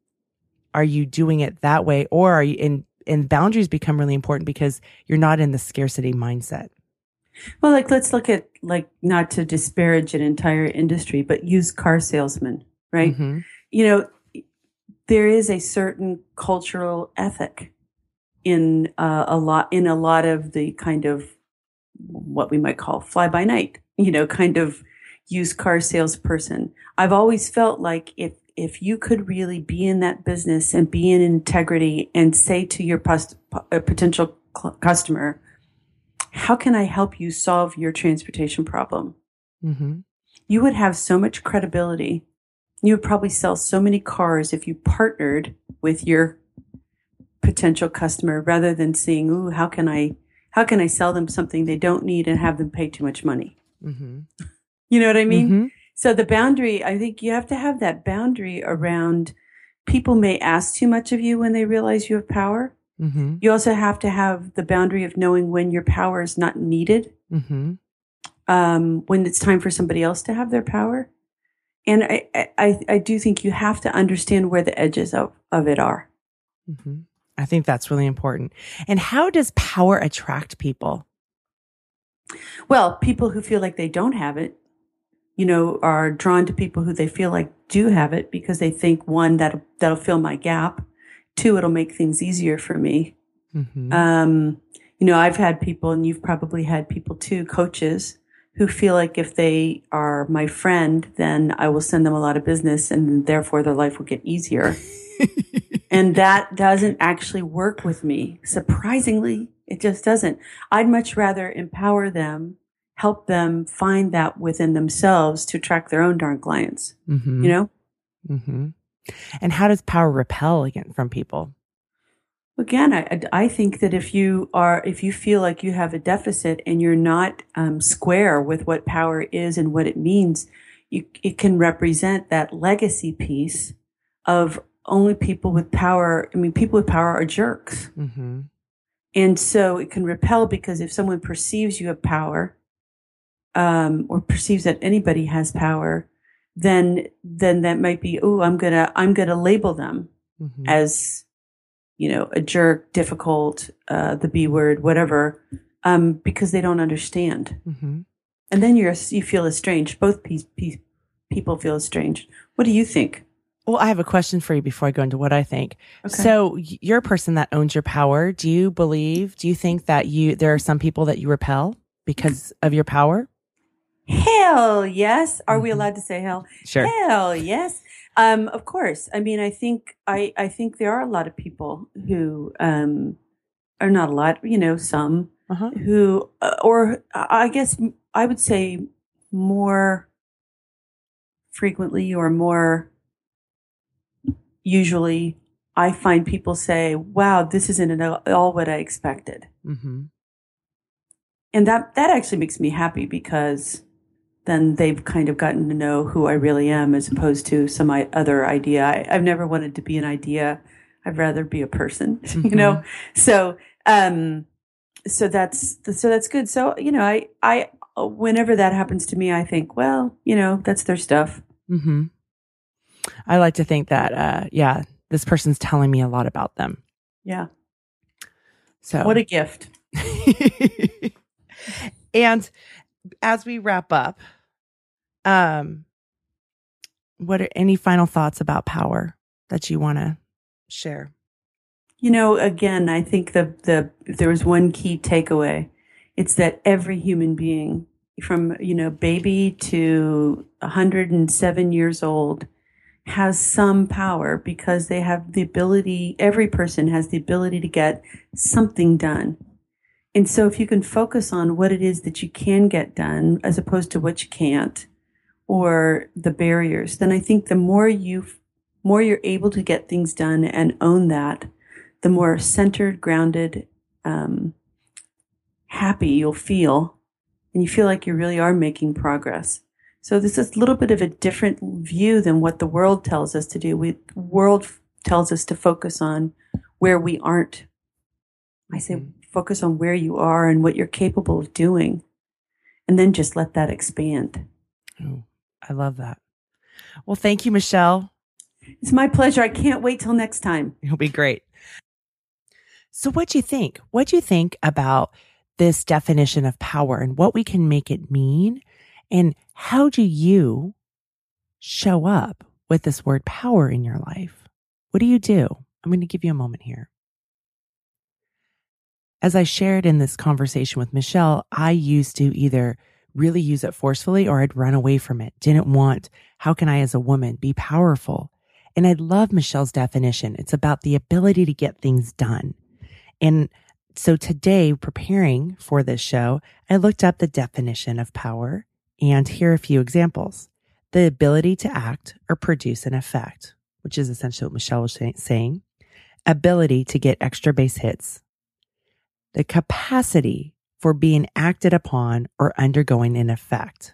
Speaker 1: Are you doing it that way, or are you in? And boundaries become really important because you're not in the scarcity mindset.
Speaker 2: Well, like let's look at like not to disparage an entire industry, but used car salesmen, right?
Speaker 1: Mhm.
Speaker 2: You know, there is a certain cultural ethic in uh, a lot in a lot of the kind of what we might call fly by night, you know, kind of used car salesperson. I've always felt like if if you could really be in that business and be in integrity and say to your pos- uh, potential cl- customer, how can I help you solve your transportation problem?
Speaker 1: Mhm.
Speaker 2: You would have so much credibility. You would probably sell so many cars if you partnered with your potential customer rather than seeing, ooh, how can I how can I sell them something they don't need and have them pay too much money?
Speaker 1: Mhm.
Speaker 2: You know what I mean?
Speaker 1: Mhm.
Speaker 2: So the boundary, I think you have to have that boundary around people may ask too much of you when they realize you have power.
Speaker 1: Mhm.
Speaker 2: You also have to have the boundary of knowing when your power is not needed,
Speaker 1: Mhm.
Speaker 2: um, when it's time for somebody else to have their power. And I, I, I do think you have to understand where the edges of, of it are.
Speaker 1: Mhm. I think that's really important. And how does power attract people?
Speaker 2: Well, people who feel like they don't have it, you know, are drawn to people who they feel like do have it because they think one that that'll fill my gap, two it'll make things easier for me.
Speaker 1: Mhm.
Speaker 2: Um, you know, I've had people, and you've probably had people too, coaches who feel like if they are my friend, then I will send them a lot of business, and therefore their life will get easier. [laughs] and that doesn't actually work with me. Surprisingly, it just doesn't. I'd much rather empower them, help them find that within themselves to attract their own darn clients.
Speaker 1: Mhm.
Speaker 2: You know,
Speaker 1: Mhm. And how does power repel again from people?
Speaker 2: again, I, I think that if you are, if you feel like you have a deficit and you're not um, square with what power is and what it means, you, it can represent that legacy piece of only people with power. I mean, people with power are jerks.
Speaker 1: Mhm.
Speaker 2: And so it can repel because if someone perceives you have power, um, or perceives that anybody has power, then then that might be, oh, I'm gonna I'm gonna label them
Speaker 1: Mhm.
Speaker 2: as, you know, a jerk, difficult, uh, the B word, whatever, um, because they don't understand.
Speaker 1: Mhm.
Speaker 2: And then you're you feel estranged. Both pe- pe- people feel estranged. What do you think?
Speaker 1: Well, I have a question for you before I go into what I think.
Speaker 2: Okay.
Speaker 1: So you're a person that owns your power. Do you believe, do you think that you, there are some people that you repel because of your power?
Speaker 2: Hell yes. Are we
Speaker 1: Mhm.
Speaker 2: allowed to say hell?
Speaker 1: Sure.
Speaker 2: Hell yes. Um, of course. I mean, I think I, I think there are a lot of people who um, are not a lot, you know, some
Speaker 1: Uh-huh.
Speaker 2: who, uh, or I guess I would say more frequently or more usually, I find people say, "Wow, this isn't at all what I expected,"
Speaker 1: hmm
Speaker 2: and that that actually makes me happy because then they've kind of gotten to know who I really am as opposed to some other idea. I, I've never wanted to be an idea. I'd rather be a person, [laughs] you know? So, um, so that's, so that's good. So, you know, I, I, whenever that happens to me, I think, well, you know, that's their stuff.
Speaker 1: hmm I like to think that, uh, yeah, this person's telling me a lot about them.
Speaker 2: Yeah.
Speaker 1: So
Speaker 2: What a gift. [laughs]
Speaker 1: and as we wrap up, um, what are any final thoughts about power that you want to share?
Speaker 2: You know, again, I think the, the, there was one key takeaway, it's that every human being from, you know, baby to 107 years old has some power because they have the ability, every person has the ability to get something done. And so if you can focus on what it is that you can get done as opposed to what you can't or the barriers, then I think the more you, more you're able to get things done and own that, the more centered, grounded, um, happy you'll feel. And you feel like you really are making progress. So this is a little bit of a different view than what the world tells us to do. We, world f- tells us to focus on where we aren't. I say
Speaker 1: Mhm.
Speaker 2: focus on where you are and what you're capable of doing. And then just let that expand.
Speaker 1: Ooh, I love that. Well, thank you, Michele.
Speaker 2: It's my pleasure. I can't wait till next time.
Speaker 1: It'll be great. So, what do you think? What do you think about this definition of power and what we can make it mean? And how do you show up with this word power in your life? What do you do? I'm going to give you a moment here. As I shared in this conversation with Michele, I used to either really use it forcefully or I'd run away from it. Didn't want, how can I as a woman be powerful? And I love Michele's definition. It's about the ability to get things done. And so today, preparing for this show, I looked up the definition of power and here are a few examples. The ability to act or produce an effect, which is essentially what Michele was saying. Ability to get extra base hits. The capacity for being acted upon or undergoing an effect.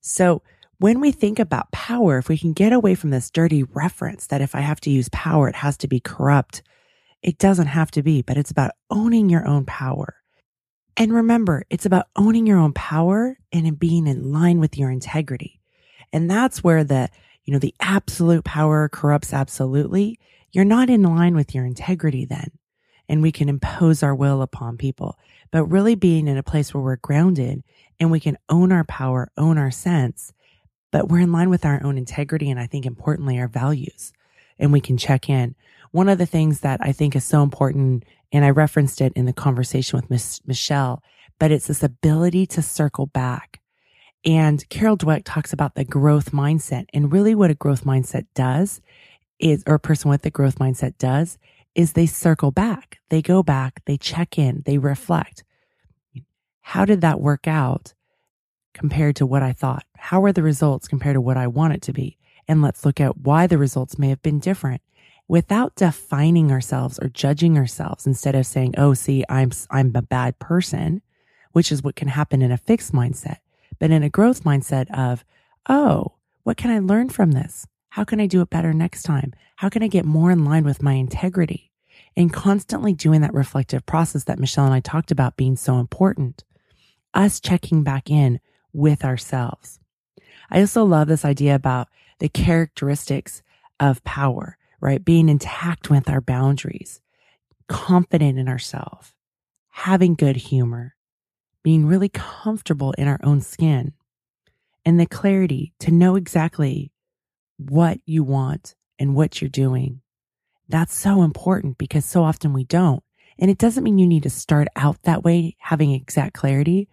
Speaker 1: So when we think about power, if we can get away from this dirty reference that if I have to use power, it has to be corrupt, it doesn't have to be, but it's about owning your own power. And remember, it's about owning your own power and in being in line with your integrity. And that's where the, you know, the absolute power corrupts absolutely. You're not in line with your integrity then. And we can impose our will upon people, but really being in a place where we're grounded and we can own our power, own our sense but we're in line with our own integrity and I think importantly, our values. And we can check in. One of the things that I think is so important, and I referenced it in the conversation with Michele, but it's this ability to circle back. And Carol Dweck talks about the growth mindset. And really what a growth mindset does is, or a person with the growth mindset does, is they circle back. They go back, they check in, they reflect. How did that work out? compared to what I thought? How are the results compared to what I want it to be? And let's look at why the results may have been different without defining ourselves or judging ourselves instead of saying, Oh, see, I'm, I'm a bad person, which is what can happen in a fixed mindset, but in a growth mindset of, Oh, what can I learn from this? How can I do it better next time? How can I get more in line with my integrity? And constantly doing that reflective process that Michele and I talked about being so important. Us checking back in with ourselves. I also love this idea about the characteristics of power, right? Being intact with our boundaries, confident in ourselves, having good humor, being really comfortable in our own skin, and the clarity to know exactly what you want and what you're doing. That's so important because so often we don't. And it doesn't mean you need to start out that way, having exact clarity,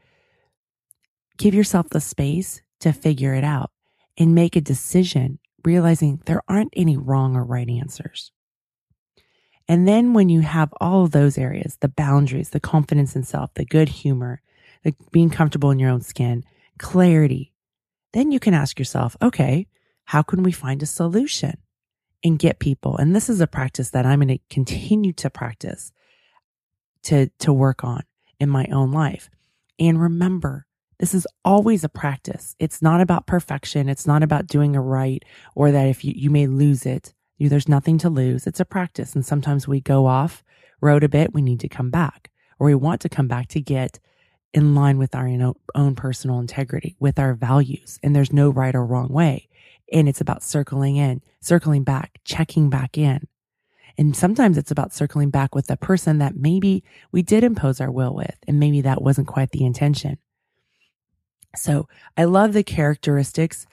Speaker 1: give yourself the space to figure it out and make a decision, realizing there aren't any wrong or right answers. And then when you have all of those areas, the boundaries, the confidence in self, the good humor, the being comfortable in your own skin, clarity, then you can ask yourself, okay, how can we find a solution and get people? And this is a practice that I'm going to continue to practice to, to work on in my own life. And remember, this is always a practice. It's not about perfection. It's not about doing it right or that if you, you may lose it, you, there's nothing to lose. It's a practice. And sometimes we go off road a bit. We need to come back or we want to come back to get in line with our own personal integrity, with our values. And there's no right or wrong way. And it's about circling in, circling back, checking back in. And sometimes it's about circling back with the person that maybe we did impose our will with, and maybe that wasn't quite the intention. So I love the characteristics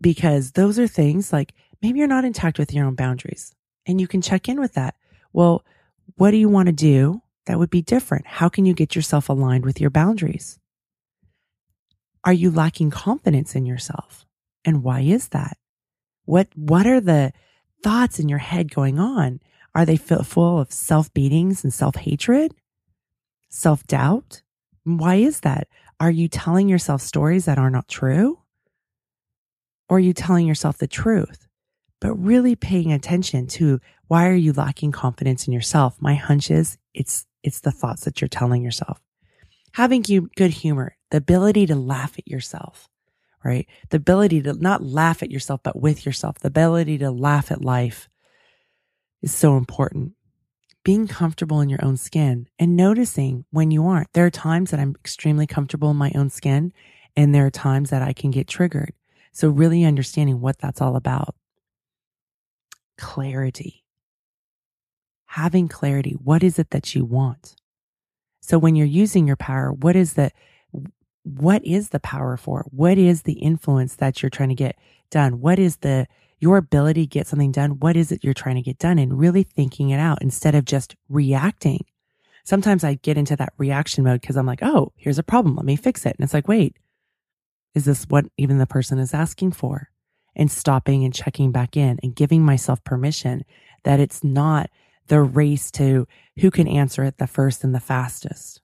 Speaker 1: because those are things like maybe you're not intact with your own boundaries and you can check in with that. Well, what do you want to do that would be different? How can you get yourself aligned with your boundaries? Are you lacking confidence in yourself? And why is that? What, what are the thoughts in your head going on? Are they full of self beatings and self hatred? Self doubt? Why is that? Are you telling yourself stories that are not true? Or are you telling yourself the truth? But really paying attention to why are you lacking confidence in yourself? My hunch is it's, it's the thoughts that you're telling yourself. Having good humor, the ability to laugh at yourself, right? The ability to not laugh at yourself, but with yourself, the ability to laugh at life is so important being comfortable in your own skin and noticing when you aren't. There are times that I'm extremely comfortable in my own skin, and there are times that I can get triggered. So, really understanding what that's all about. Clarity. Having clarity. What is it that you want? So, when you're using your power, what is the what is the power for? What is the influence that you're trying to get done? What is the your ability to get something done? What is it you're trying to get done? And really thinking it out instead of just reacting. Sometimes I get into that reaction mode because I'm like, oh, here's a problem. Let me fix it. And it's like, wait, is this what even the person is asking for? And stopping and checking back in and giving myself permission that it's not the race to who can answer it the first and the fastest.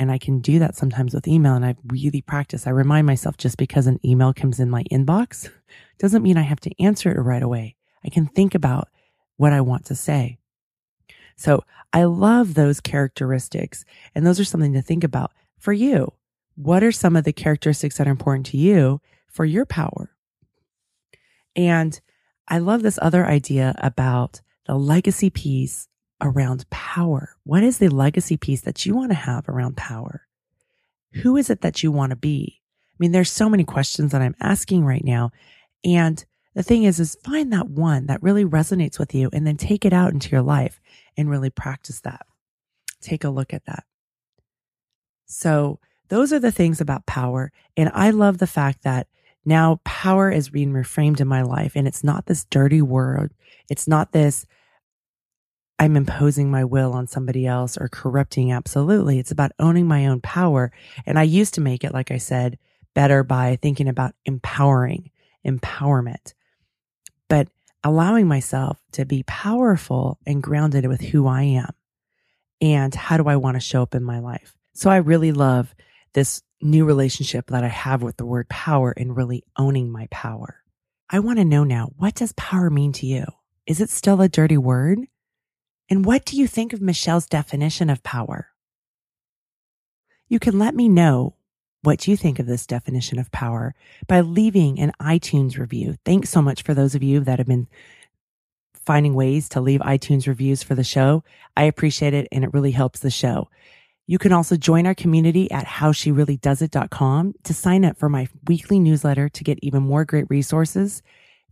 Speaker 1: And I can do that sometimes with email and I really practice. I remind myself just because an email comes in my inbox doesn't mean I have to answer it right away. I can think about what I want to say. So I love those characteristics. And those are something to think about for you. What are some of the characteristics that are important to you for your power? And I love this other idea about the legacy piece around power? What is the legacy piece that you want to have around power? Who is it that you want to be? I mean, there's so many questions that I'm asking right now. And the thing is, is find that one that really resonates with you and then take it out into your life and really practice that. Take a look at that. So those are the things about power. And I love the fact that now power is being reframed in my life and it's not this dirty word. It's not this I'm imposing my will on somebody else or corrupting. Absolutely. It's about owning my own power. And I used to make it, like I said, better by thinking about empowering, empowerment, but allowing myself to be powerful and grounded with who I am and how do I want to show up in my life. So I really love this new relationship that I have with the word power and really owning my power. I want to know now, what does power mean to you? Is it still a dirty word? And what do you think of Michele's definition of power? You can let me know what you think of this definition of power by leaving an iTunes review. Thanks so much for those of you that have been finding ways to leave iTunes reviews for the show. I appreciate it and it really helps the show. You can also join our community at howshereallydoesit.com to sign up for my weekly newsletter to get even more great resources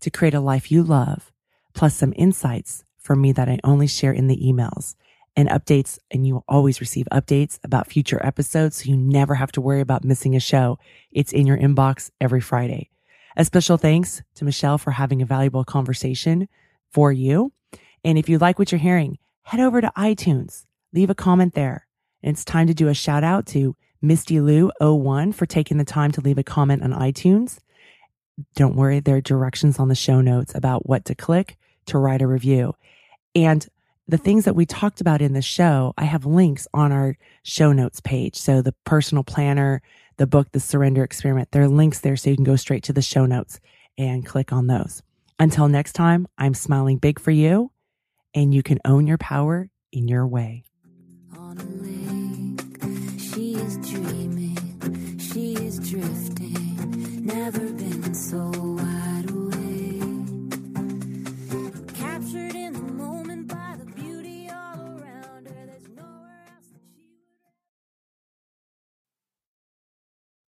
Speaker 1: to create a life you love, plus some insights from me that I only share in the emails and updates. And you will always receive updates about future episodes. So you never have to worry about missing a show. It's in your inbox every Friday. A special thanks to Michele for having a valuable conversation for you. And if you like what you're hearing, head over to iTunes, leave a comment there. And it's time to do a shout out to Misty Lou 01 for taking the time to leave a comment on iTunes. Don't worry, there are directions on the show notes about what to click to write a review. And the things that we talked about in the show, I have links on our show notes page. So the personal planner, the book, The Surrender Experiment, there are links there so you can go straight to the show notes and click on those. Until next time, I'm smiling big for you and you can own your power in your way. On a lake, she is dreaming, she is drifting, never been so